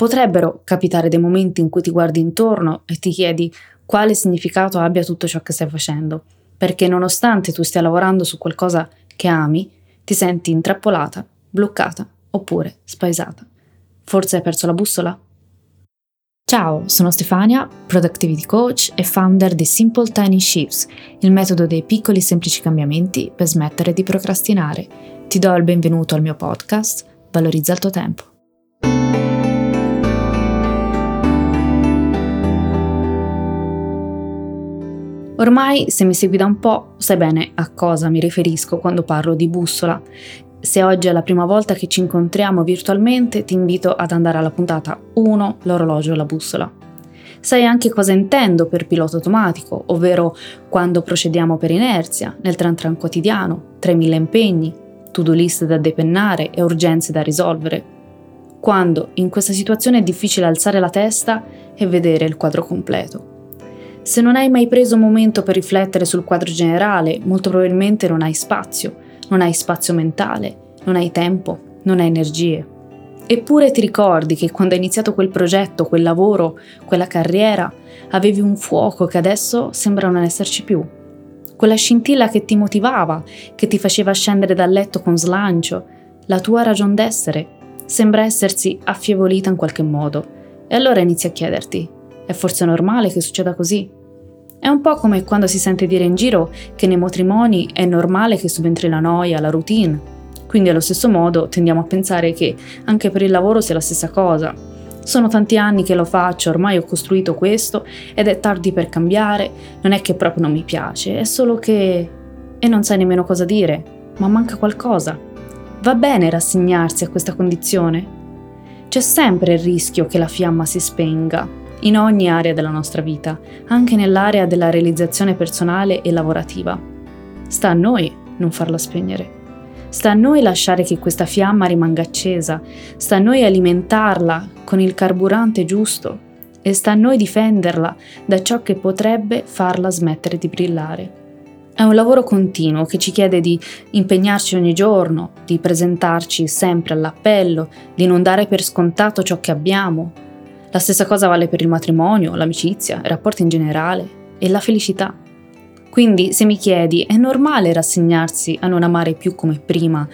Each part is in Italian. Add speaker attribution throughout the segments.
Speaker 1: Potrebbero capitare dei momenti in cui ti guardi intorno e ti chiedi quale significato abbia tutto ciò che stai facendo, perché nonostante tu stia lavorando su qualcosa che ami, ti senti intrappolata, bloccata oppure spaesata. Forse hai perso la bussola? Ciao, sono Stefania, Productivity Coach e founder di Simple Tiny Shifts, il metodo dei piccoli semplici cambiamenti per smettere di procrastinare. Ti do il benvenuto al mio podcast, Valorizza il tuo tempo. Ormai, se mi segui da un po', sai bene a cosa mi riferisco quando parlo di bussola. Se oggi è la prima volta che ci incontriamo virtualmente, ti invito ad andare alla puntata 1, l'orologio e la bussola. Sai anche cosa intendo per pilota automatico, ovvero quando procediamo per inerzia, nel tran tran quotidiano, 3000 impegni, to-do list da depennare e urgenze da risolvere. Quando in questa situazione è difficile alzare la testa e vedere il quadro completo. Se non hai mai preso un momento per riflettere sul quadro generale, molto probabilmente non hai spazio, non hai spazio mentale, non hai tempo, non hai energie. Eppure ti ricordi che quando hai iniziato quel progetto, quel lavoro, quella carriera, avevi un fuoco che adesso sembra non esserci più. Quella scintilla che ti motivava, che ti faceva scendere dal letto con slancio, la tua ragion d'essere, sembra essersi affievolita in qualche modo. E allora inizi a chiederti, è forse normale che succeda così? È un po' come quando si sente dire in giro che nei matrimoni è normale che subentri la noia, la routine. Quindi allo stesso modo tendiamo a pensare che anche per il lavoro sia la stessa cosa. Sono tanti anni che lo faccio, ormai ho costruito questo ed è tardi per cambiare, non è che proprio non mi piace, è solo che... e non sai nemmeno cosa dire, ma manca qualcosa. Va bene rassegnarsi a questa condizione? C'è sempre il rischio che la fiamma si spenga, in ogni area della nostra vita, anche nell'area della realizzazione personale e lavorativa. Sta a noi non farla spegnere. Sta a noi lasciare che questa fiamma rimanga accesa, sta a noi alimentarla con il carburante giusto e sta a noi difenderla da ciò che potrebbe farla smettere di brillare. È un lavoro continuo che ci chiede di impegnarci ogni giorno, di presentarci sempre all'appello, di non dare per scontato ciò che abbiamo, la stessa cosa vale per il matrimonio, l'amicizia, i rapporti in generale e la felicità. Quindi, se mi chiedi, è normale rassegnarsi a non amare più come prima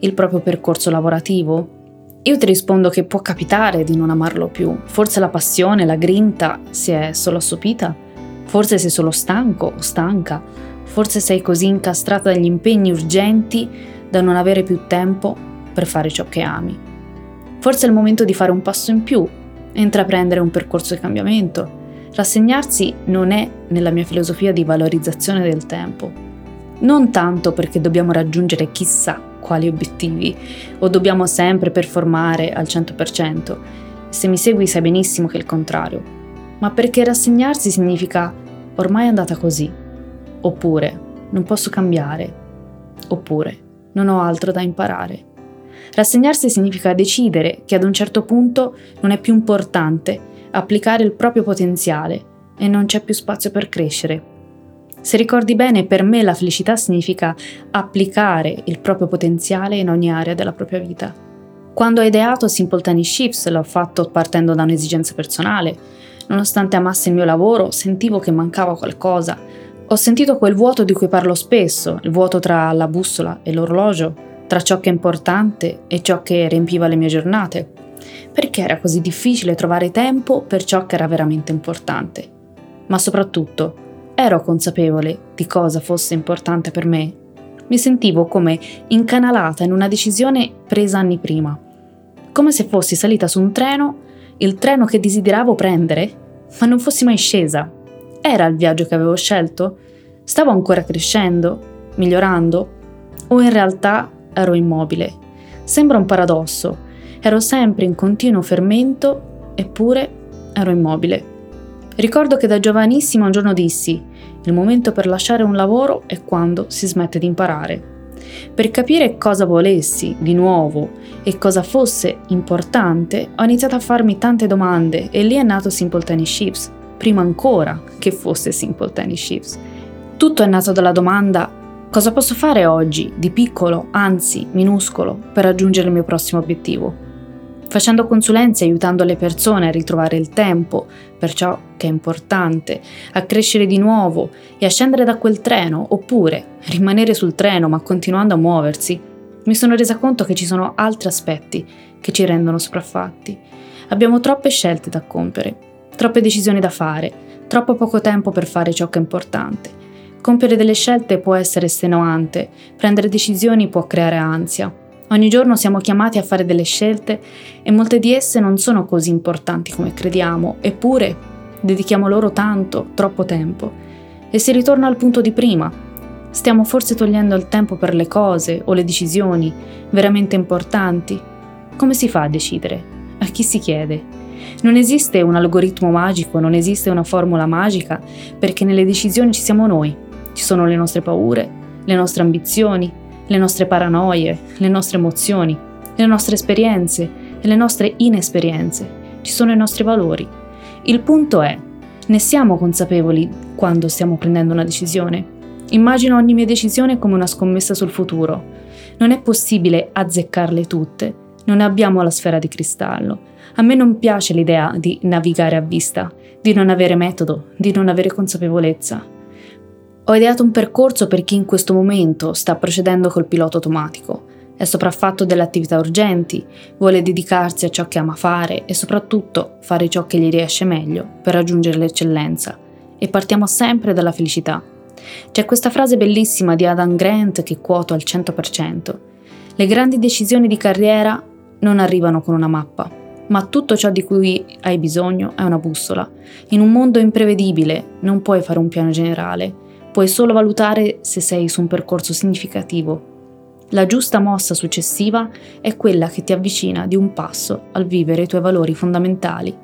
Speaker 1: il proprio percorso lavorativo? Io ti rispondo che può capitare di non amarlo più. Forse la passione, la grinta si è solo assopita. Forse sei solo stanco o stanca. Forse sei così incastrata dagli impegni urgenti da non avere più tempo per fare ciò che ami. Forse è il momento di fare un passo in più intraprendere un percorso di cambiamento. Rassegnarsi non è nella mia filosofia di valorizzazione del tempo. Non tanto perché dobbiamo raggiungere chissà quali obiettivi o dobbiamo sempre performare al 100%. Se mi segui sai benissimo che è il contrario. Ma perché rassegnarsi significa ormai è andata così. Oppure non posso cambiare. Oppure non ho altro da imparare. Rassegnarsi significa decidere che ad un certo punto non è più importante applicare il proprio potenziale e non c'è più spazio per crescere. Se ricordi bene, per me la felicità significa applicare il proprio potenziale in ogni area della propria vita. Quando ho ideato Simple Tiny Shifts l'ho fatto partendo da un'esigenza personale. Nonostante amassi il mio lavoro, sentivo che mancava qualcosa. Ho sentito quel vuoto di cui parlo spesso, il vuoto tra la bussola e l'orologio, tra ciò che è importante e ciò che riempiva le mie giornate. Perché era così difficile trovare tempo per ciò che era veramente importante? Ma soprattutto, ero consapevole di cosa fosse importante per me. Mi sentivo come incanalata in una decisione presa anni prima, come se fossi salita su un treno, il treno che desideravo prendere, ma non fossi mai scesa. Era il viaggio che avevo scelto? Stavo ancora crescendo? Migliorando? O in realtà ero immobile. Sembra un paradosso. Ero sempre in continuo fermento, eppure ero immobile. Ricordo che da giovanissimo un giorno dissi, il momento per lasciare un lavoro è quando si smette di imparare. Per capire cosa volessi di nuovo e cosa fosse importante, ho iniziato a farmi tante domande e lì è nato Simple Tennis Shifts, prima ancora che fosse Simple Tennis Shifts. Tutto è nato dalla domanda cosa posso fare oggi, di piccolo, anzi minuscolo, per raggiungere il mio prossimo obiettivo facendo consulenze aiutando le persone a ritrovare il tempo per ciò che è importante, a crescere di nuovo e a scendere da quel treno, oppure rimanere sul treno ma continuando a muoversi, mi sono resa conto che ci sono altri aspetti che ci rendono sopraffatti. Abbiamo troppe scelte da compiere, troppe decisioni da fare, troppo poco tempo per fare ciò che è importante. Compiere delle scelte può essere estenuante, prendere decisioni può creare ansia, Ogni giorno siamo chiamati a fare delle scelte e molte di esse non sono così importanti come crediamo, eppure dedichiamo loro tanto, troppo tempo. E si ritorna al punto di prima. Stiamo forse togliendo il tempo per le cose o le decisioni veramente importanti? Come si fa a decidere? A chi si chiede? Non esiste un algoritmo magico, non esiste una formula magica, perché nelle decisioni ci siamo noi. Ci sono le nostre paure, le nostre ambizioni, le nostre paranoie, le nostre emozioni, le nostre esperienze e le nostre inesperienze. Ci sono i nostri valori. Il punto è, ne siamo consapevoli quando stiamo prendendo una decisione? Immagino ogni mia decisione come una scommessa sul futuro. Non è possibile azzeccarle tutte. Non abbiamo la sfera di cristallo. A me non piace l'idea di navigare a vista, di non avere metodo, di non avere consapevolezza. Ho ideato un percorso per chi in questo momento sta procedendo col pilota automatico, è sopraffatto delle attività urgenti, vuole dedicarsi a ciò che ama fare e soprattutto fare ciò che gli riesce meglio per raggiungere l'eccellenza. E partiamo sempre dalla felicità. C'è questa frase bellissima di Adam Grant che quoto al 100%. Le grandi decisioni di carriera non arrivano con una mappa, ma tutto ciò di cui hai bisogno è una bussola. In un mondo imprevedibile non puoi fare un piano generale, Puoi solo valutare se sei su un percorso significativo. La giusta mossa successiva è quella che ti avvicina di un passo al vivere i tuoi valori fondamentali.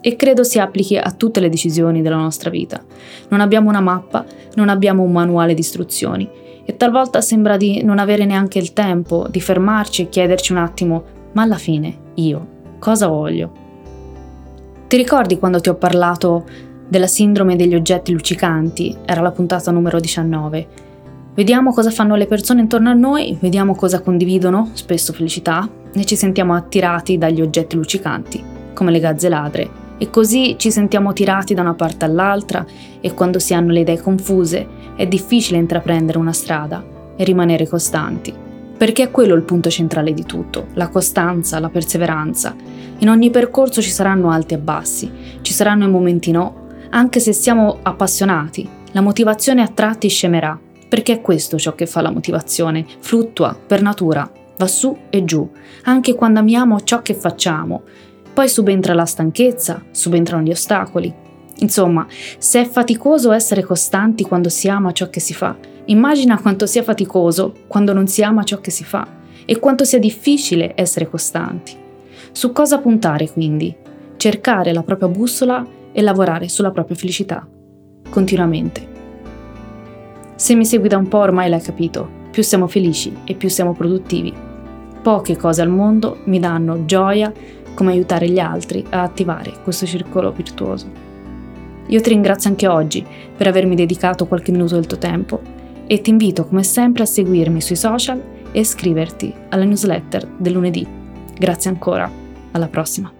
Speaker 1: E credo si applichi a tutte le decisioni della nostra vita. Non abbiamo una mappa, non abbiamo un manuale di istruzioni e talvolta sembra di non avere neanche il tempo di fermarci e chiederci un attimo, ma alla fine io cosa voglio? Ti ricordi quando ti ho parlato della sindrome degli oggetti luccicanti, era la puntata numero 19. Vediamo cosa fanno le persone intorno a noi, vediamo cosa condividono, spesso felicità, e ci sentiamo attirati dagli oggetti luccicanti, come le gazze ladre, e così ci sentiamo tirati da una parte all'altra e quando si hanno le idee confuse è difficile intraprendere una strada e rimanere costanti. Perché è quello il punto centrale di tutto, la costanza, la perseveranza. In ogni percorso ci saranno alti e bassi, ci saranno i momenti no anche se siamo appassionati, la motivazione a tratti scemerà, perché è questo ciò che fa la motivazione, fluttua per natura, va su e giù, anche quando amiamo ciò che facciamo. Poi subentra la stanchezza, subentrano gli ostacoli. Insomma, se è faticoso essere costanti quando si ama ciò che si fa, immagina quanto sia faticoso quando non si ama ciò che si fa e quanto sia difficile essere costanti. Su cosa puntare quindi? Cercare la propria bussola e lavorare sulla propria felicità, continuamente. Se mi segui da un po' ormai l'hai capito, più siamo felici e più siamo produttivi. Poche cose al mondo mi danno gioia come aiutare gli altri a attivare questo circolo virtuoso. Io ti ringrazio anche oggi per avermi dedicato qualche minuto del tuo tempo e ti invito come sempre a seguirmi sui social e iscriverti alla newsletter del lunedì. Grazie ancora, alla prossima.